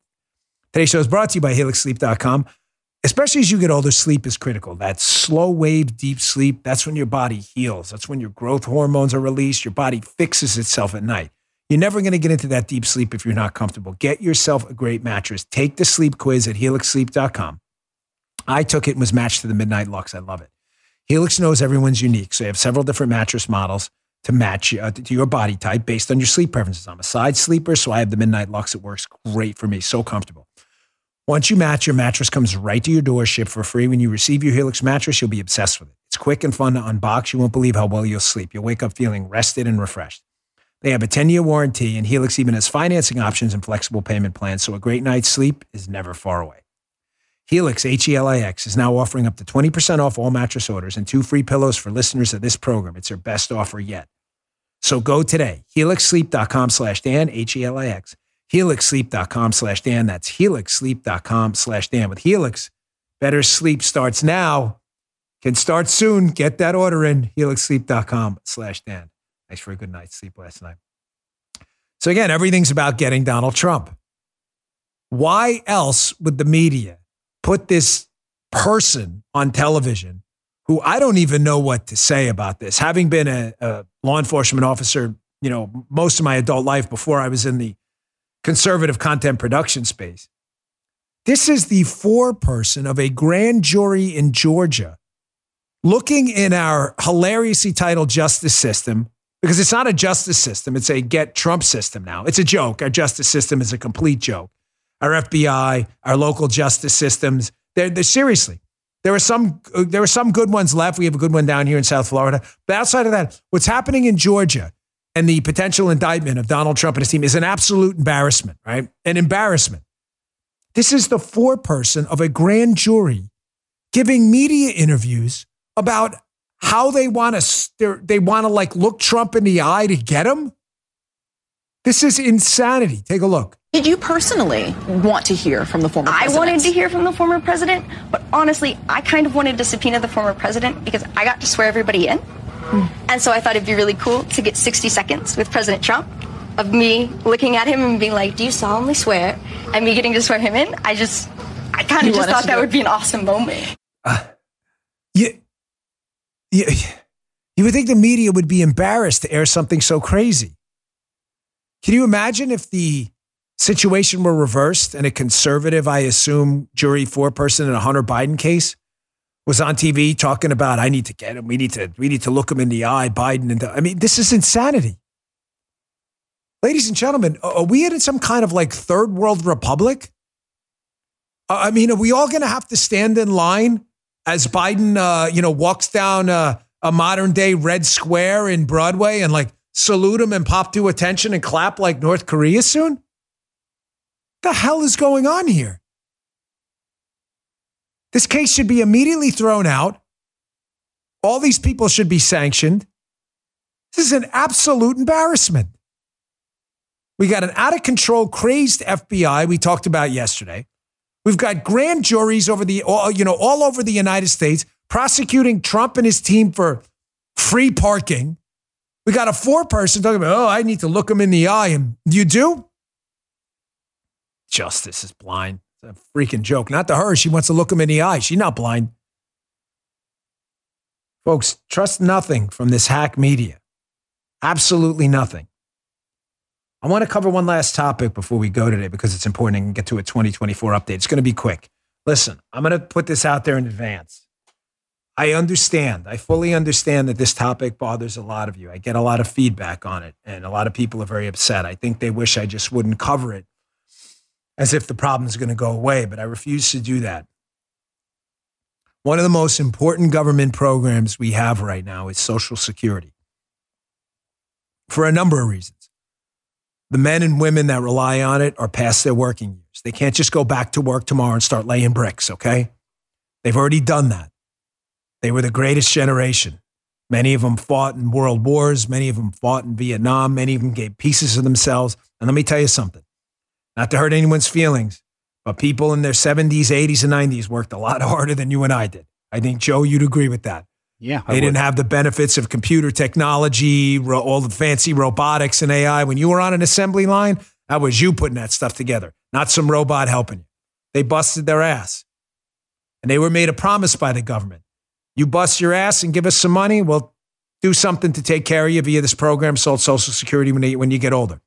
Today's show is brought to you by helixsleep.com. Especially as you get older, sleep is critical. That slow wave, deep sleep, that's when your body heals. That's when your growth hormones are released. Your body fixes itself at night. You're never going to get into that deep sleep if you're not comfortable. Get yourself a great mattress. Take the sleep quiz at helixsleep.com. I took it and was matched to the Midnight Lux. I love it. Helix knows everyone's unique, so they have several different mattress models to match uh, to your body type based on your sleep preferences. I'm a side sleeper, so I have the Midnight Lux. It works great for me, so comfortable. Once you match, your mattress comes right to your door, shipped for free. When you receive your Helix mattress, you'll be obsessed with it. It's quick and fun to unbox. You won't believe how well you'll sleep. You'll wake up feeling rested and refreshed. They have a 10 year warranty, and Helix even has financing options and flexible payment plans, so a great night's sleep is never far away. Helix, H E L I X, is now offering up to 20% off all mattress orders and two free pillows for listeners of this program. It's their best offer yet. So go today, helixsleep.com slash Dan, H E L I X, helixsleep.com slash Dan. That's helixsleep.com slash Dan. With Helix, better sleep starts now, can start soon. Get that order in, helixsleep.com slash Dan. Thanks for a good night's sleep last night. So again, everything's about getting Donald Trump. Why else would the media put this person on television who I don't even know what to say about this. Having been a, a, law enforcement officer, you know, most of my adult life before I was in the conservative content production space. This is the foreperson of a grand jury in Georgia looking in our hilariously titled justice system because it's not a justice system, it's a get Trump system now. It's a joke. Our justice system is a complete joke. Our FBI, our local justice systems, they're, they're seriously, there are some uh, there are some good ones left. We have a good one down here in South Florida. But outside of that, what's happening in Georgia and the potential indictment of Donald Trump and his team is an absolute embarrassment, right? An embarrassment. This is the foreperson of a grand jury giving media interviews about how they want to they want to like look Trump in the eye to get him. This is insanity. Take a look. Did you personally want to hear from the former president? I wanted to hear from the former president, but honestly, I kind of wanted to subpoena the former president because I got to swear everybody in. Mm. And so I thought it'd be really cool to get 60 seconds with President Trump of me looking at him and being like, Do you solemnly swear? And me getting to swear him in. I just, I kind of just thought that would be an awesome moment. Uh, yeah, yeah, you would think the media would be embarrassed to air something so crazy. Can you imagine if the situation were reversed and a conservative, I assume, jury foreperson in a Hunter Biden case was on TV talking about, I need to get him. We need to, we need to look him in the eye, Biden. And I mean, this is insanity. Ladies and gentlemen, are we in some kind of like third world republic? I mean, are we all going to have to stand in line as Biden, uh, you know, walks down uh, a modern day Red Square in Broadway and like salute him and pop to attention and clap like North Korea soon? The hell is going on here? This case should be immediately thrown out. All these people should be sanctioned. This is an absolute embarrassment. We got an out of control, crazed FBI we talked about yesterday. We've got grand juries over the, you know, all over the United States prosecuting Trump and his team for free parking. We got a foreperson talking about, oh, I need to look him in the eye. And you do? Justice is blind. It's a freaking joke. Not to her. She wants to look him in the eye. She's not blind. Folks, trust nothing from this hack media. Absolutely nothing. I want to cover one last topic before we go today because it's important and get to a 2024 update. It's going to be quick. Listen, I'm going to put this out there in advance. I understand. I fully understand that this topic bothers a lot of you. I get a lot of feedback on it, and a lot of people are very upset. I think they wish I just wouldn't cover it as if the problem is going to go away, but I refuse to do that. One of the most important government programs we have right now is Social Security for a number of reasons. The men and women that rely on it are past their working years. They can't just go back to work tomorrow and start laying bricks, okay? They've already done that. They were the greatest generation. Many of them fought in world wars. Many of them fought in Vietnam. Many of them gave pieces of themselves. And let me tell you something not to hurt anyone's feelings, but people in their 70s, 80s, and 90s worked a lot harder than you and I did. I think, Joe, you'd agree with that. Yeah. They didn't have the benefits of computer technology, ro- all the fancy robotics and AI. When you were on an assembly line, that was you putting that stuff together, not some robot helping you. They busted their ass. And they were made a promise by the government. You bust your ass and give us some money, we'll do something to take care of you via this program called Social Security when you, when you get older.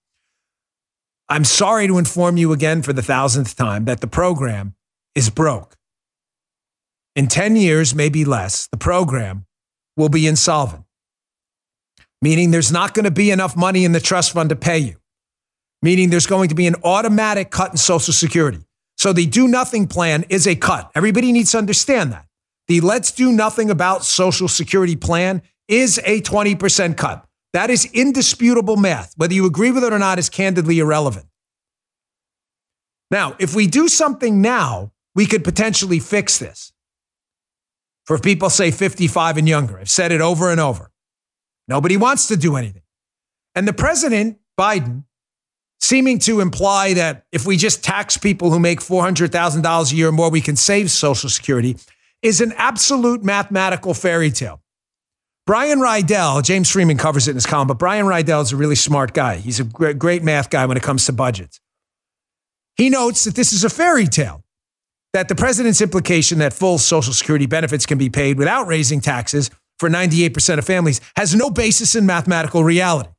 I'm sorry to inform you again for the thousandth time that the program is broke. In 10 years, maybe less, the program will be insolvent, meaning there's not going to be enough money in the trust fund to pay you, meaning there's going to be an automatic cut in Social Security. So the do nothing plan is a cut. Everybody needs to understand that. The let's do nothing about Social Security plan is a 20% cut. That is indisputable math. Whether you agree with it or not is candidly irrelevant. Now, if we do something now, we could potentially fix this. For people say 55 and younger, I've said it over and over. Nobody wants to do anything. And the president, Biden, seeming to imply that if we just tax people who make $400,000 a year or more, we can save Social Security, is an absolute mathematical fairy tale. Brian Riedl, James Freeman covers it in his column, but Brian Riedl is a really smart guy. He's a great math guy when it comes to budgets. He notes that this is a fairy tale, that the president's implication that full Social Security benefits can be paid without raising taxes for 98% of families has no basis in mathematical reality.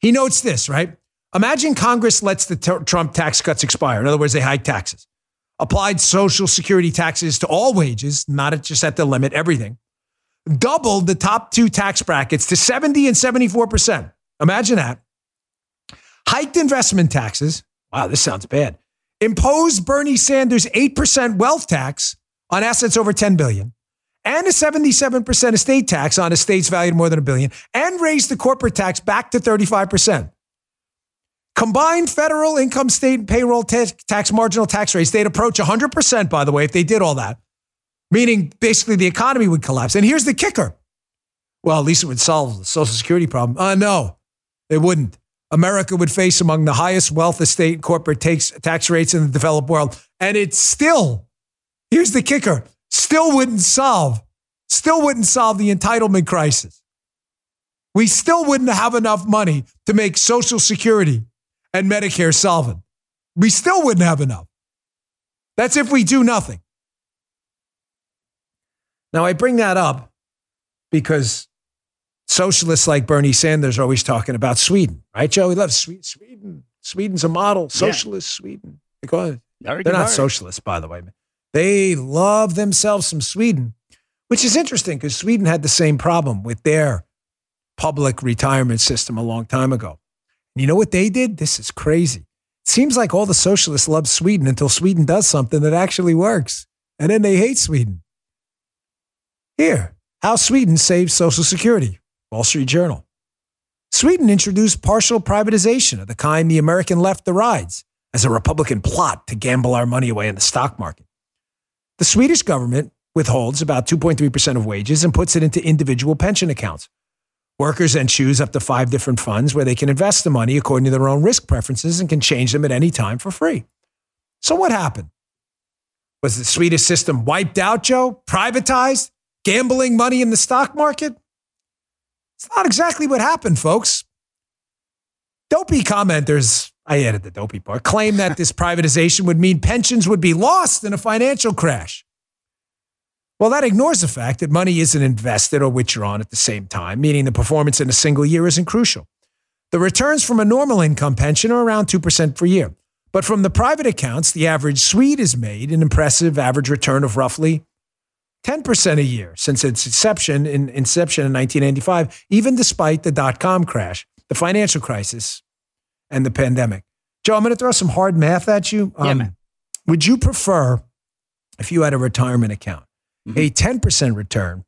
He notes this, right? Imagine Congress lets the t- Trump tax cuts expire. In other words, they hike taxes, applied Social Security taxes to all wages, not just at the limit, everything, doubled the top two tax brackets to 70 and 74%. Imagine that. Hiked investment taxes. Wow, this sounds bad. Imposed Bernie Sanders 8% wealth tax on assets over 10 billion and a 77% estate tax on estates valued more than a billion and raise the corporate tax back to 35%. Combined federal income state and payroll tax, tax marginal tax rates, they'd approach 100%, by the way, if they did all that, meaning basically the economy would collapse. And here's the kicker. Well, at least it would solve the Social Security problem. Uh, no, it wouldn't. America would face among the highest wealth, estate, and corporate tax, tax rates in the developed world. And it still, here's the kicker, still wouldn't solve, still wouldn't solve the entitlement crisis. We still wouldn't have enough money to make Social Security and Medicare solvent. We still wouldn't have enough. That's if we do nothing. Now, I bring that up because socialists like Bernie Sanders are always talking about Sweden, right, Joe? He loves Sweden. Sweden's a model. Socialist yeah. Sweden. They're not socialists, by the way. They love themselves some Sweden, which is interesting because Sweden had the same problem with their public retirement system a long time ago. You know what they did? This is crazy. It seems like all the socialists love Sweden until Sweden does something that actually works. And then they hate Sweden. Here, how Sweden saves Social Security. Wall Street Journal. Sweden introduced partial privatization of the kind the American left derides as a Republican plot to gamble our money away in the stock market. The Swedish government withholds about 2.3% of wages and puts it into individual pension accounts. Workers then choose up to five different funds where they can invest the money according to their own risk preferences and can change them at any time for free. So, what happened? Was the Swedish system wiped out, Joe? Privatized? Gambling money in the stock market? It's not exactly what happened, folks. Dopey commenters, I added the dopey part, claim that this privatization would mean pensions would be lost in a financial crash. Well, that ignores the fact that money isn't invested or withdrawn at the same time, meaning the performance in a single year isn't crucial. The returns from a normal income pension are around 2% per year. But from the private accounts, the average Swede has made an impressive average return of roughly 10% a year since its inception in inception in 1995, even despite the dot com crash, the financial crisis, and the pandemic. Joe, I'm going to throw some hard math at you. Um, yeah, man. Would you prefer, if you had a retirement account, mm-hmm. a 10% return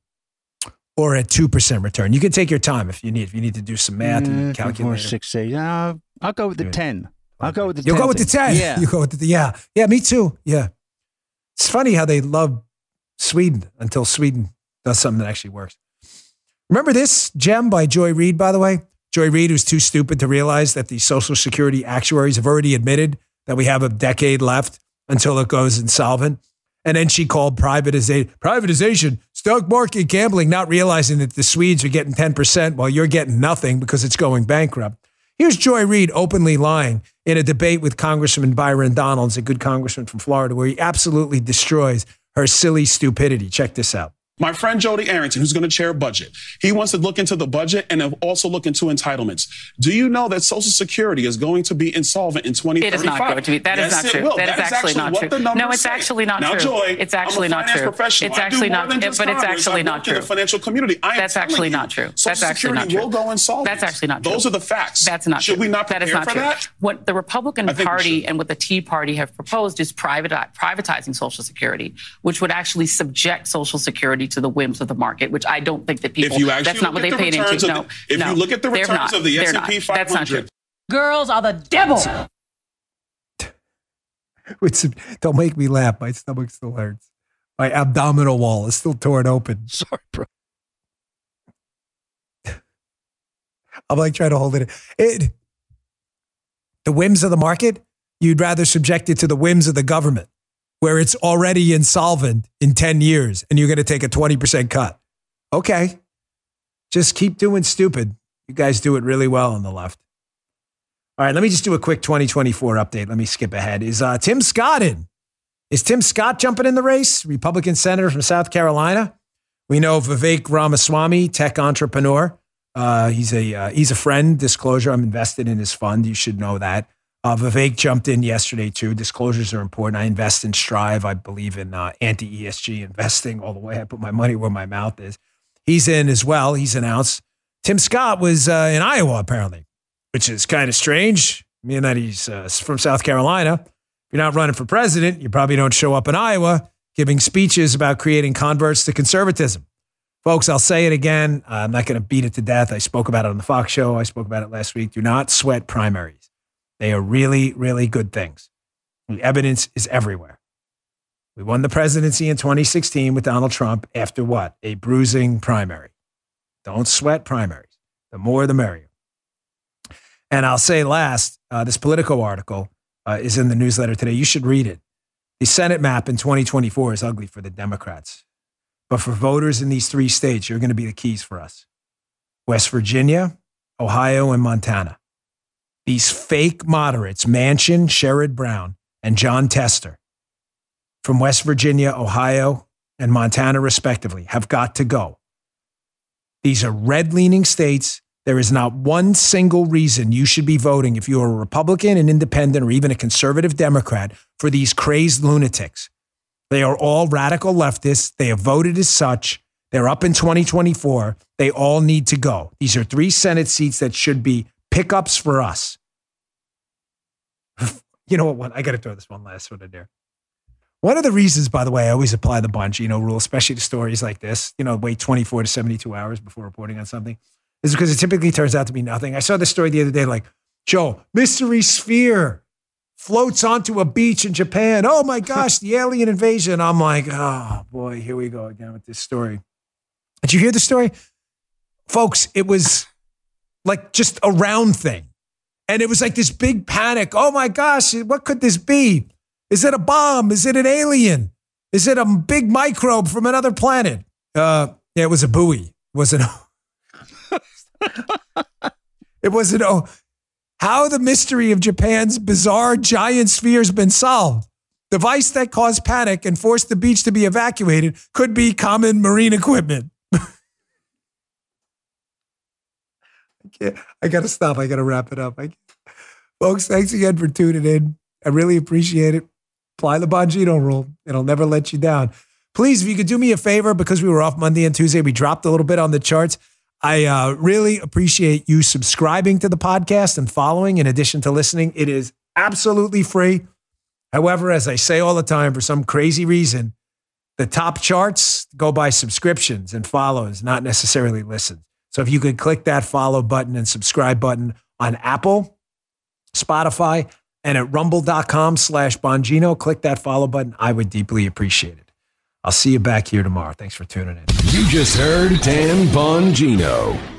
or a 2% return. You can take your time if you need if you need to do some math and calculate. Four, six, eight. Uh, I'll go with the 10. I'll go with the You'll 10. go with the 10. Yeah. You go with the yeah. Yeah, me too. Yeah. It's funny how they love Sweden until Sweden does something that actually works. Remember this gem by Joy Reid, by the way? Joy Reid, who's too stupid to realize that the Social Security actuaries have already admitted that we have a decade left until it goes insolvent. And then she called privatization, privatization, stock market gambling, not realizing that the Swedes are getting 10% while you're getting nothing because it's going bankrupt. Here's Joy Reid openly lying in a debate with Congressman Byron Donalds, a good congressman from Florida, where he absolutely destroys her silly stupidity. Check this out. My friend Jodey Arrington, who's going to chair budget, he wants to look into the budget and also look into entitlements. Do you know that Social Security is going to be insolvent in 2035? It is not going to be. That yes, is not true. Will. That, that is, is actually not true. No, it's say. actually not now, true. Joy, it's actually not true. It's actually not. Than but it's actually not true. The financial community, I That's actually not true. Social That's actually Security not true. will go insolvent. That's actually not true. Those are the facts. That's not true. Should true. we not prepare that is not for true. that? What the Republican I think we Party and what the Tea Party have proposed is privatizing Social Security, which would actually subject Social Security to the whims of the market, which I don't think that people. If you actually that's not what they the paid into. of No, the- if no, you look at the they're returns not. of the S&P not. That's not 500. true. Girls are the devil. Which, don't make me laugh. My stomach still hurts. My abdominal wall is still torn open. Sorry, bro. I'm like trying to hold it. It the whims of the market. You'd rather subject it to the whims of the government, where it's already insolvent in 10 years, and you're going to take a 20% cut. Okay, just keep doing stupid. You guys do it really well on the left. All right, let me just do a quick 2024 update. Let me skip ahead. Is uh, Tim Scott in? Is Tim Scott jumping in the race? Republican senator from South Carolina. We know Vivek Ramaswamy, tech entrepreneur. Uh, he's a uh, he's a friend. Disclosure: I'm invested in his fund. You should know that. Uh, Vivek jumped in yesterday too. Disclosures are important. I invest in Strive. I believe in uh, anti ESG investing all the way. I put my money where my mouth is. He's in as well. He's announced. Tim Scott was uh, in Iowa apparently, which is kind of strange. Mean that he's uh, from South Carolina. If you're not running for president, you probably don't show up in Iowa giving speeches about creating converts to conservatism. Folks, I'll say it again. I'm not going to beat it to death. I spoke about it on the Fox show. I spoke about it last week. Do not sweat primaries. They are really, really good things. The evidence is everywhere. We won the presidency in 2016 with Donald Trump after what? A bruising primary. Don't sweat primaries. The more, the merrier. And I'll say last, uh, this Politico article uh, is in the newsletter today. You should read it. The Senate map in 2024 is ugly for the Democrats. But for voters in these three states, you're going to be the keys for us West Virginia, Ohio, and Montana. These fake moderates, Manchin, Sherrod Brown, and Jon Tester from West Virginia, Ohio, and Montana, respectively, have got to go. These are red leaning states there is not one single reason you should be voting if you're a Republican, an independent, or even a conservative Democrat for these crazed lunatics. They are all radical leftists. They have voted as such. They're up in 2024. They all need to go. These are three Senate seats that should be pickups for us. you know what? I got to throw this one last one in there. One of the reasons, by the way, I always apply the Bongino rule, especially to stories like this, you know, wait 24 to 72 hours before reporting on something is because it typically turns out to be nothing. I saw this story the other day, like, Joe, mystery sphere floats onto a beach in Japan. Oh my gosh, the alien invasion. I'm like, oh boy, here we go again with this story. Did you hear the story? Folks, it was like just a round thing. And it was like this big panic. Oh my gosh, what could this be? Is it a bomb? Is it an alien? Is it a big microbe from another planet? Uh, yeah, it was a buoy. It wasn't. it wasn't, oh, how the mystery of Japan's bizarre giant sphere has been solved. Device that caused panic and forced the beach to be evacuated could be common marine equipment. I, I got to stop. I got to wrap it up. I, folks, thanks again for tuning in. I really appreciate it. Apply the Bongino rule. It'll never let you down. Please, if you could do me a favor, because we were off Monday and Tuesday, we dropped a little bit on the charts. I uh, really appreciate you subscribing to the podcast and following in addition to listening. It is absolutely free. However, as I say all the time, for some crazy reason, the top charts go by subscriptions and follows, not necessarily listens. So if you could click that follow button and subscribe button on Apple, Spotify, and at rumble.com slash Bongino, click that follow button. I would deeply appreciate it. I'll see you back here tomorrow. Thanks for tuning in. You just heard Dan Bongino.